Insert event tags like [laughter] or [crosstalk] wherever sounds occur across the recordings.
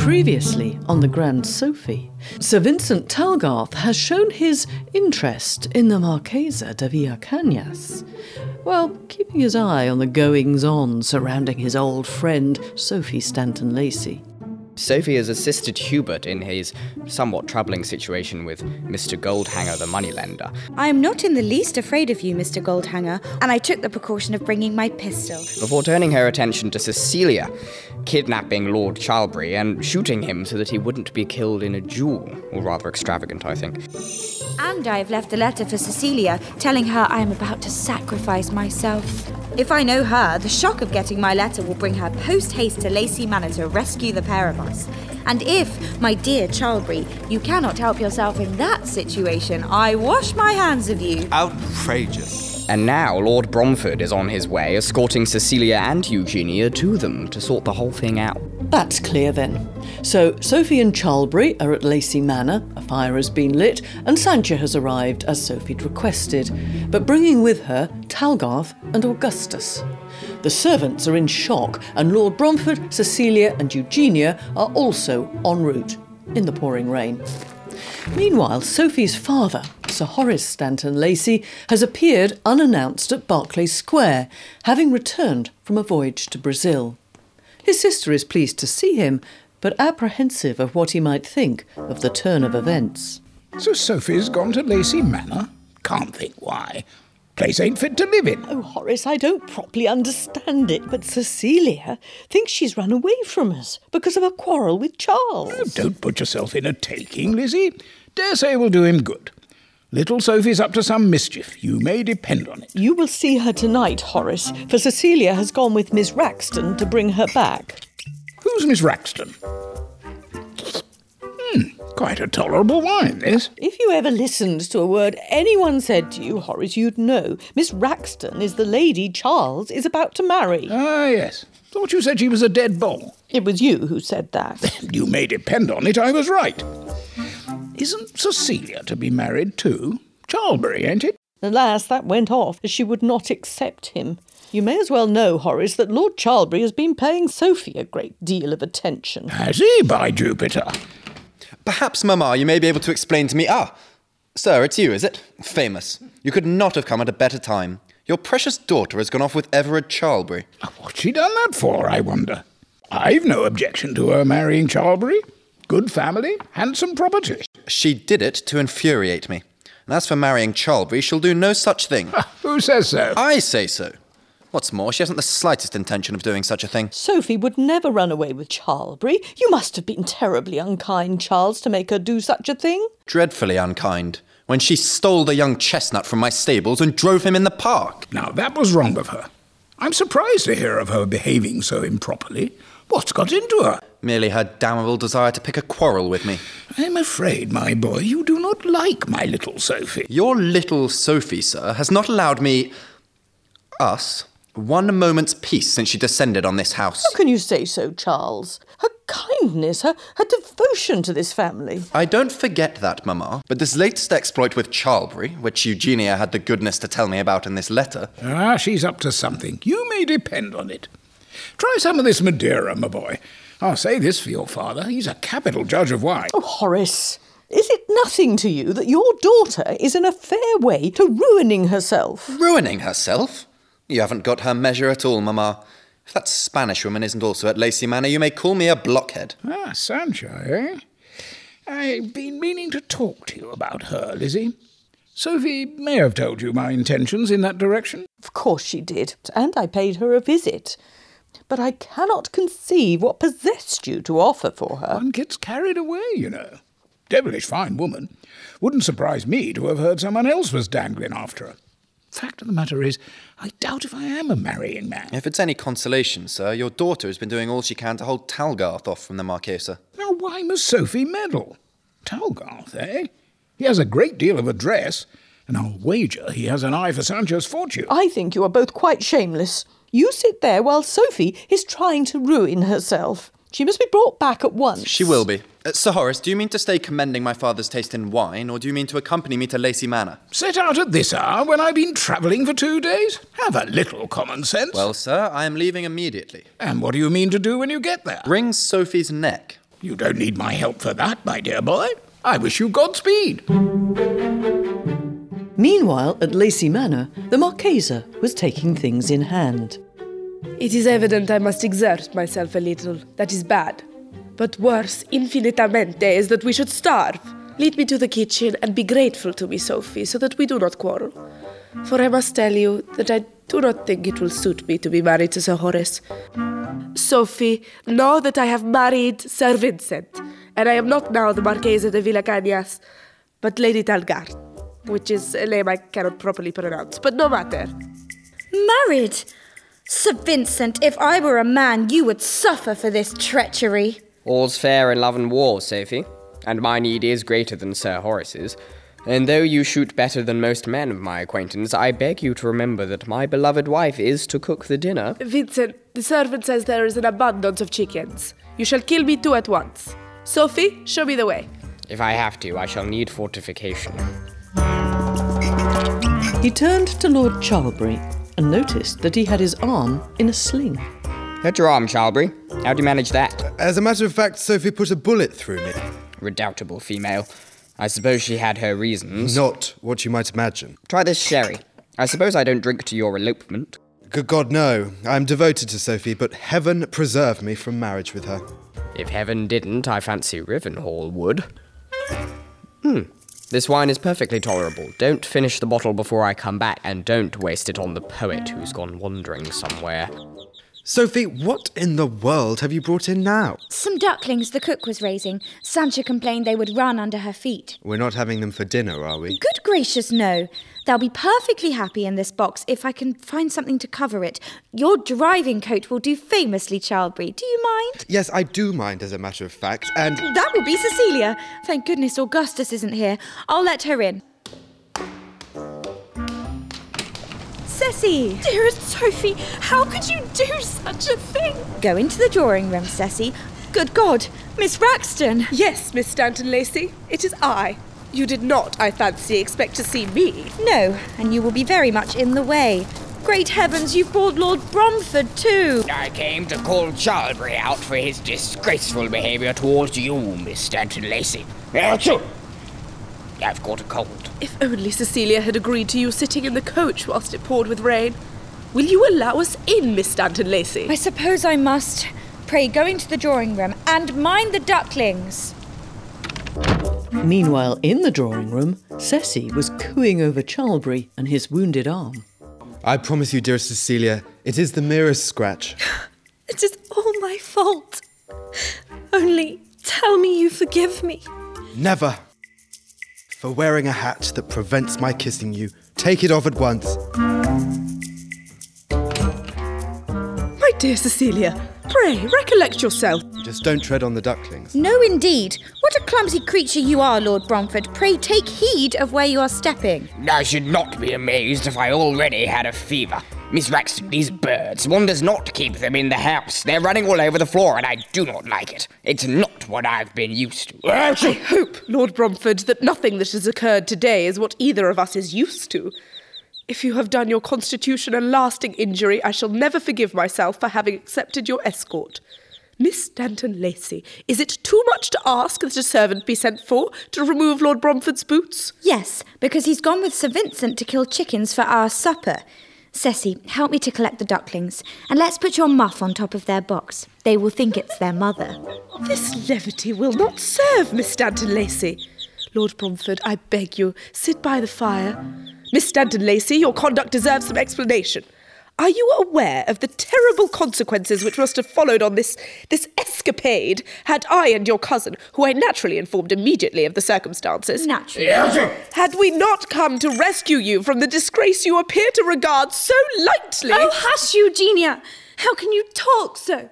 Previously on the Grand Sophy, Sir Vincent Talgarth has shown his interest in the Marquesa de Villacañas, while keeping his eye on the goings on surrounding his old friend Sophy Stanton Lacy. Sophy has assisted Hubert in his somewhat troubling situation with Mr. Goldhanger, the moneylender. I am not in the least afraid of you, Mr. Goldhanger, and I took the precaution of bringing my pistol. Before turning her attention to Cecilia, kidnapping Lord Charlbury and shooting him so that he wouldn't be killed in a duel. Or rather extravagant, I think. And I have left a letter for Cecilia telling her I am about to sacrifice myself. If I know her, the shock of getting my letter will bring her post haste to Lacy Manor to rescue the pair of us. And if, my dear Charlbury, you cannot help yourself in that situation, I wash my hands of you. Outrageous. And now Lord Bromford is on his way, escorting Cecilia and Eugenia to them to sort the whole thing out. That's clear then. So Sophy and Charlbury are at Lacy Manor, a fire has been lit, and Sancha has arrived as Sophy'd requested, but bringing with her Talgarth and Augustus. The servants are in shock, and Lord Bromford, Cecilia, and Eugenia are also en route in the pouring rain. Meanwhile, Sophy's father, Sir Horace Stanton Lacy, has appeared unannounced at Berkeley Square, having returned from a voyage to Brazil. His sister is pleased to see him, but apprehensive of what he might think of the turn of events. So Sophy's gone to Lacy Manor? Can't think why. Place ain't fit to live in. Oh, Horace, I don't properly understand it, but Cecilia thinks she's run away from us because of a quarrel with Charles. Oh, don't put yourself in a taking, Lizzie. Dare say will do him good. Little Sophy's up to some mischief, you may depend on it. You will see her tonight, Horace, for Cecilia has gone with Miss Wraxton to bring her back. Who's Miss Wraxton? Hmm, quite a tolerable wine, this. If you ever listened to a word anyone said to you, Horace, you'd know Miss Wraxton is the lady Charles is about to marry. Ah, yes. Thought you said she was a dead ball. It was you who said that. [laughs] You may depend on it, I was right. Isn't Cecilia to be married too? Charlbury, ain't it? Alas, that went off as she would not accept him. You may as well know, Horace, that Lord Charlbury has been paying Sophy a great deal of attention. Has he, by Jupiter? Perhaps, Mamma, you may be able to explain to me. Ah, sir, it's you, is it? Famous. You could not have come at a better time. Your precious daughter has gone off with Everard Charlbury. What's she done that for, I wonder? I've no objection to her marrying Charlbury. Good family, handsome property. She did it to infuriate me. And as for marrying Charlbury, she'll do no such thing. [laughs] Who says so? I say so. What's more, she hasn't the slightest intention of doing such a thing. Sophy would never run away with Charlbury. You must have been terribly unkind, Charles, to make her do such a thing. Dreadfully unkind. When she stole the young chestnut from my stables and drove him in the park. Now, that was wrong of her. I'm surprised to hear of her behaving so improperly. What's got into her? Merely her damnable desire to pick a quarrel with me. I'm afraid, my boy, you do not like my little Sophy. Your little Sophy, sir, has not allowed me. us. one moment's peace since she descended on this house. How can you say so, Charles? Her kindness, her, her devotion to this family. I don't forget that, Mamma, but this latest exploit with Charlbury, which Eugenia had the goodness to tell me about in this letter. Ah, she's up to something. You may depend on it. Try some of this Madeira, my boy. I'll say this for your father. He's a capital judge of wine. Oh, Horace, is it nothing to you that your daughter is in a fair way to ruining herself? Ruining herself? You haven't got her measure at all, Mamma. If that Spanish woman isn't also at Lacy Manor, you may call me a blockhead. Ah, Sancho, eh? I've been meaning to talk to you about her, Lizzie. Sophy may have told you my intentions in that direction. Of course she did, and I paid her a visit. But I cannot conceive what possessed you to offer for her. One gets carried away, you know. Devilish fine woman. Wouldn't surprise me to have heard someone else was dangling after her. Fact of the matter is, I doubt if I am a marrying man. If it's any consolation, sir, your daughter has been doing all she can to hold Talgarth off from the Marquesa. Now, why must Sophy meddle? Talgarth, eh? He has a great deal of address, and I'll wager he has an eye for Sancho's fortune. I think you are both quite shameless. You sit there while Sophy is trying to ruin herself. She must be brought back at once. She will be. Uh, Sir Horace, do you mean to stay commending my father's taste in wine, or do you mean to accompany me to Lacy Manor? Set out at this hour when I've been travelling for two days? Have a little common sense. Well, sir, I am leaving immediately. and what do you mean to do when you get there? Wring Sophy's neck. You don't need my help for that, my dear boy. I wish you Godspeed. Meanwhile, at Lacy Manor, the Marchesa was taking things in hand. It is evident I must exert myself a little. That is bad. But worse, infinitamente, is that we should starve. Lead me to the kitchen and be grateful to me, Sophy, so that we do not quarrel. For I must tell you that I do not think it will suit me to be married to Sir Horace. Sophy, know that I have married Sir Vincent, and I am not now the Marchesa de Villacañas, but Lady Talgarth, which is a name I cannot properly pronounce, but no matter. Married? Sir Vincent, if I were a man, you would suffer for this treachery. All's fair in love and war, Sophy, and my need is greater than Sir Horace's. And though you shoot better than most men of my acquaintance, I beg you to remember that my beloved wife is to cook the dinner. Vincent, the servant says there is an abundance of chickens. You shall kill me two at once. Sophy, show me the way. If I have to, I shall need fortification. He turned to Lord Charlbury and noticed that he had his arm in a sling. Hurt your arm, Charlbury. How'd you manage that? As a matter of fact, Sophy put a bullet through me. Redoubtable female. I suppose she had her reasons. Not what you might imagine. Try this sherry. I suppose I don't drink to your elopement. Good God, no. I am devoted to Sophy, but heaven preserve me from marriage with her. If heaven didn't, I fancy Rivenhall would. Hmm. This wine is perfectly tolerable. Don't finish the bottle before I come back, and don't waste it on the poet who's gone wandering somewhere. Sophy, what in the world have you brought in now? Some ducklings the cook was raising. Sancha complained they would run under her feet. We're not having them for dinner, are we? Good gracious, no. They'll be perfectly happy in this box if I can find something to cover it. Your driving coat will do famously, Charlbury. Do you mind? Yes, I do mind, as a matter of fact, and. That will be Cecilia. Thank goodness Augustus isn't here. I'll let her in. Ceci! Dearest Sophy, how could you do such a thing? Go into the drawing room, Ceci. Good God, Miss Wraxton! Yes, Miss Stanton Lacy, it is I. You did not, I fancy, expect to see me. No, and you will be very much in the way. Great heavens, you've brought Lord Bromford too! I came to call Charlbury out for his disgraceful behaviour towards you, Miss Stanton Lacy. Achoo! Eh, I've caught a cold. If only Cecilia had agreed to you sitting in the coach whilst it poured with rain. Will you allow us in, Miss Stanton Lacy? I suppose I must. Pray go into the drawing room and mind the ducklings. Meanwhile, in the drawing room, Ceci was cooing over Charlbury and his wounded arm. I promise you, dearest Cecilia, it is the merest scratch. [sighs] It is all my fault. Only tell me you forgive me. Never. For wearing a hat that prevents my kissing you, take it off at once. My dear Cecilia, pray recollect yourself. Just don't tread on the ducklings. No, indeed. What a clumsy creature you are, Lord Bromford. Pray take heed of where you are stepping. I should not be amazed if I already had a fever. Miss Wraxton, these birds, one does not keep them in the house. They're running all over the floor, and I do not like it. It's not what I've been used to. I hope, Lord Bromford, that nothing that has occurred today is what either of us is used to. If you have done your constitution a lasting injury, I shall never forgive myself for having accepted your escort. Miss Stanton Lacy, is it too much to ask that a servant be sent for to remove Lord Bromford's boots? Yes, because he's gone with Sir Vincent to kill chickens for our supper. Ceci, help me to collect the ducklings, and let's put your muff on top of their box. They will think it's their mother. This levity will not serve, Miss Stanton Lacy. Lord Bromford, I beg you, sit by the fire. Miss Stanton Lacy, your conduct deserves some explanation. Are you aware of the terrible consequences which must have followed on this this escapade had I and your cousin, who I naturally informed immediately of the circumstances, Naturally. had we not come to rescue you from the disgrace you appear to regard so lightly? Oh, hush, Eugenia! How can you talk so?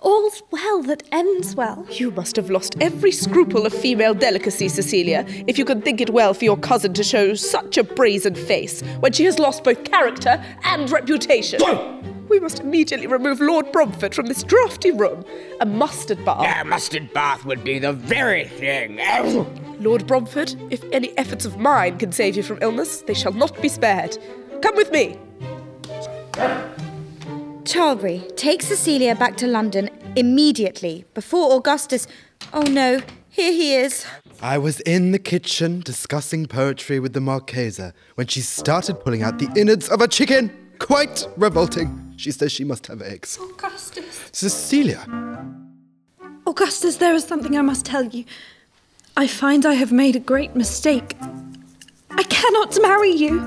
All's well that ends well. You must have lost every scruple of female delicacy, Cecilia, if you can think it well for your cousin to show such a brazen face when she has lost both character and reputation. we must immediately remove Lord Bromford from this draughty room. A mustard bath. A mustard bath would be the very thing. [coughs] Lord Bromford, if any efforts of mine can save you from illness, they shall not be spared. Come with me. Charlbury, take Cecilia back to London Immediately, before Augustus. Oh no, here he is. I was in the kitchen discussing poetry with the Marchesa when she started pulling out the innards of a chicken. Quite revolting. She says she must have eggs. Augustus. Cecilia, Augustus, there is something I must tell you. I find I have made a great mistake. I cannot marry you.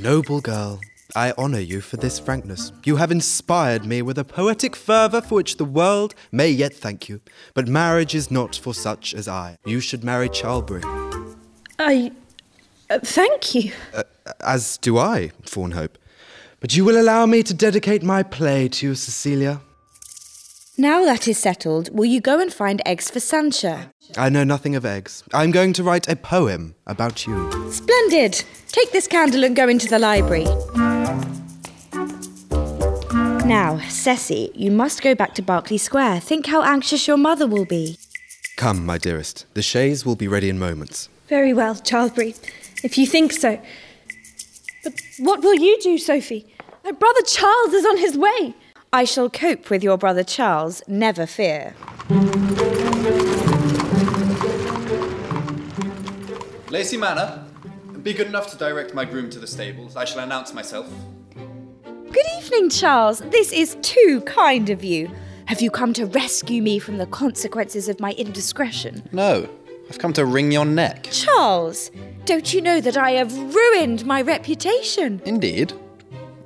noble girl, I honour you for this frankness. You have inspired me with a poetic fervour for which the world may yet thank you. But marriage is not for such as I. You should marry Charlbury. I. Uh, thank you. As do I, Fawnhope. But you will allow me to dedicate my play to you, Cecilia. Now that is settled, will you go and find eggs for Sancha? I know nothing of eggs. I'm going to write a poem about you. Splendid! Take this candle and go into the library. Now, Ceci, you must go back to Berkeley Square. Think how anxious your mother will be. Come, my dearest. The chaise will be ready in moments. Very well, Charlbury, if you think so. But what will you do, Sophy? My brother Charles is on his way. I shall cope with your brother Charles, never fear. Lacy Manor, be good enough to direct my groom to the stables. I shall announce myself. Good evening, Charles. This is too kind of you. Have you come to rescue me from the consequences of my indiscretion? No, I've come to wring your neck. Charles, don't you know that I have ruined my reputation? Indeed.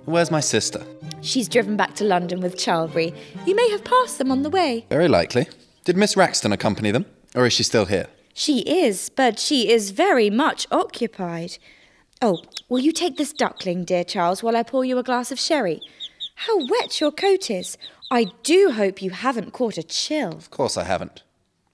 Where's my sister? She's driven back to London with Charlbury. You may have passed them on the way. Very likely. Did Miss Wraxton accompany them? Or is she still here? She is, but she is very much occupied. Oh, will you take this duckling, dear Charles, while I pour you a glass of sherry? How wet your coat is. I do hope you haven't caught a chill. Of course I haven't.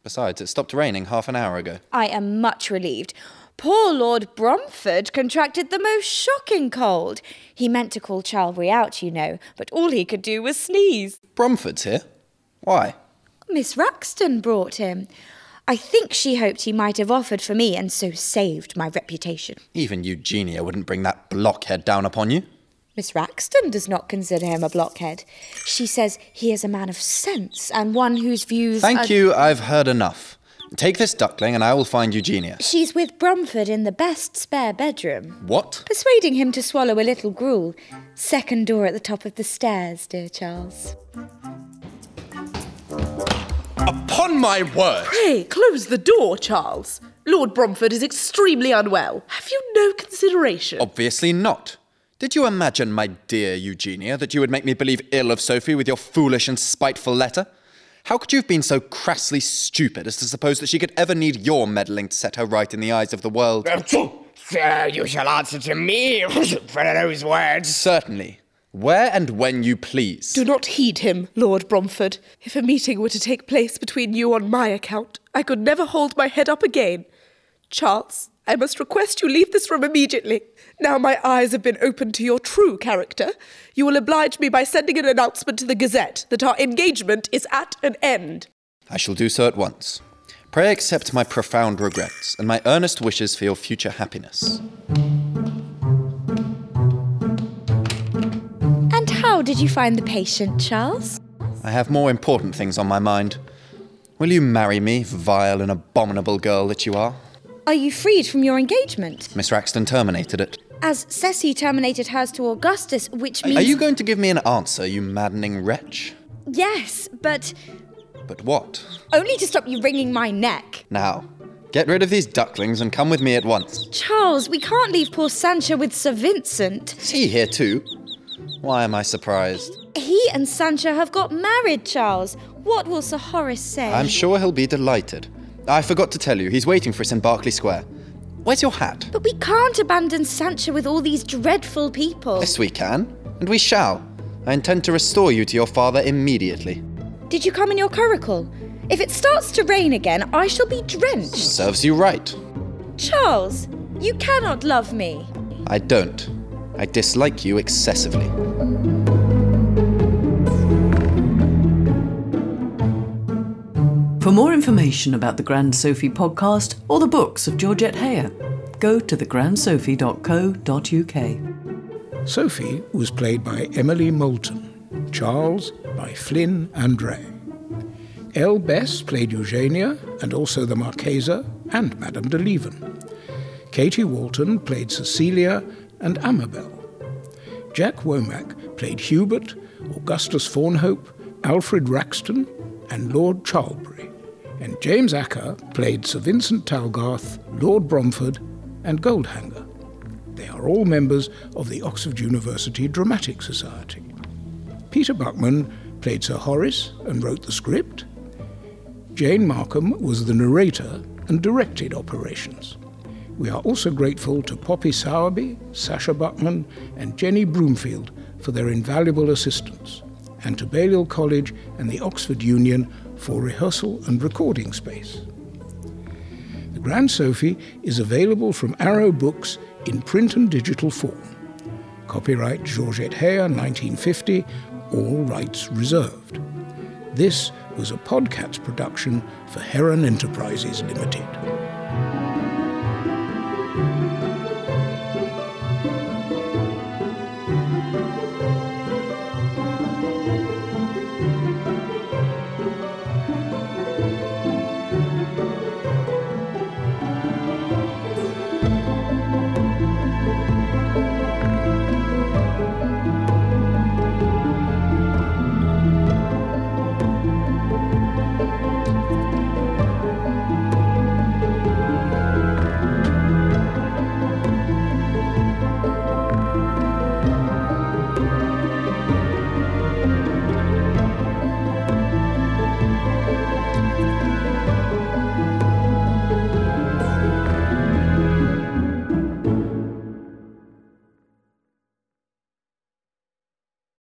Besides, it stopped raining half an hour ago. I am much relieved. Poor Lord Bromford contracted the most shocking cold. He meant to call Charlbury out, you know, but all he could do was sneeze. Bromford's here? Why? Miss Wraxton brought him. I think she hoped he might have offered for me and so saved my reputation. Even Eugenia wouldn't bring that blockhead down upon you. Miss Wraxton does not consider him a blockhead. She says he is a man of sense and one whose views. Thank are- you, I've heard enough. Take this duckling and I will find Eugenia. She's with Bromford in the best spare bedroom. What? Persuading him to swallow a little gruel. Second door at the top of the stairs, dear Charles. Upon my word! Pray, close the door, Charles. Lord Bromford is extremely unwell. Have you no consideration? Obviously not. Did you imagine, my dear Eugenia, that you would make me believe ill of Sophy with your foolish and spiteful letter? How could you have been so crassly stupid as to suppose that she could ever need your meddling to set her right in the eyes of the world? Sir, you shall answer to me [laughs] for those words. Certainly. Where and when you please. Do not heed him, Lord Bromford. If a meeting were to take place between you on my account, I could never hold my head up again. Charles, I must request you leave this room immediately. Now my eyes have been opened to your true character. You will oblige me by sending an announcement to the Gazette that our engagement is at an end. I shall do so at once. Pray accept my profound regrets and my earnest wishes for your future happiness. How did you find the patient, Charles? I have more important things on my mind. Will you marry me, vile and abominable girl that you are? Are you freed from your engagement? Miss Wraxton terminated it. As Ceci terminated hers to Augustus, which means. Are you going to give me an answer, you maddening wretch? Yes, but But what? only to stop you wringing my neck. Now, get rid of these ducklings and come with me at once. Charles, we can't leave poor Sancho with Sir Vincent. Is he here too? Why am I surprised? He and Sancho have got married, Charles. What will Sir Horace say? I'm sure he'll be delighted. I forgot to tell you, he's waiting for us in Berkeley Square. Where's your hat? But we can't abandon Sancho with all these dreadful people. Yes, we can, and we shall. I intend to restore you to your father immediately. Did you come in your curricle? If it starts to rain again, I shall be drenched. Serves you right. Charles, you cannot love me. I don't. I dislike you excessively. For more information about the Grand Sophy podcast or the books of Georgette Heyer, go to thegrandsophie.co.uk. Sophy was played by Emily Moulton, Charles by Flynn and Ray. Elle Bess played Eugenia and also the Marchesa and Madame de Lieven. Katie Walton played Cecilia and Amabel. Jack Womack played Hubert, Augustus Fawnhope, Alfred Wraxton, and Lord Charlbury. And James Acker played Sir Vincent Talgarth, Lord Bromford, and Goldhanger. They are all members of the Oxford University Dramatic Society. Peter Buckman played Sir Horace and wrote the script. Jane Markham was the narrator and directed operations. We are also grateful to Poppy Sowerby, Sasha Buckman, and Jenny Broomfield for their invaluable assistance, and to Balliol College and the Oxford Union for rehearsal and recording space. The Grand Sophy is available from Arrow Books in print and digital form. Copyright Georgette Heyer, 1950, all rights reserved. This was a podcast production for Heron Enterprises Limited.